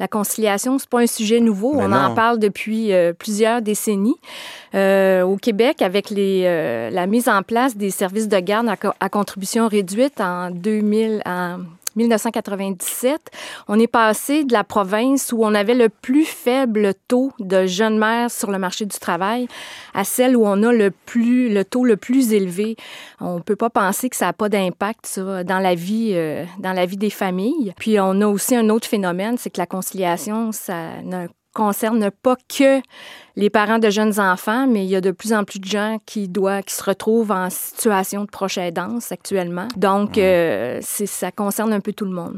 La conciliation, c'est pas un sujet nouveau. Mais On non. en parle depuis euh, plusieurs décennies. Euh, au Québec, avec les, euh, la mise en place des services de garde à, co- à contribution réduite en 2000, en 1997, on est passé de la province où on avait le plus faible taux de jeunes mères sur le marché du travail à celle où on a le plus le taux le plus élevé. On peut pas penser que ça n'a pas d'impact dans la vie euh, dans la vie des familles. Puis on a aussi un autre phénomène, c'est que la conciliation ça ne concerne pas que les parents de jeunes enfants, mais il y a de plus en plus de gens qui doivent, qui se retrouvent en situation de proche aidance actuellement. Donc, euh, ça concerne un peu tout le monde.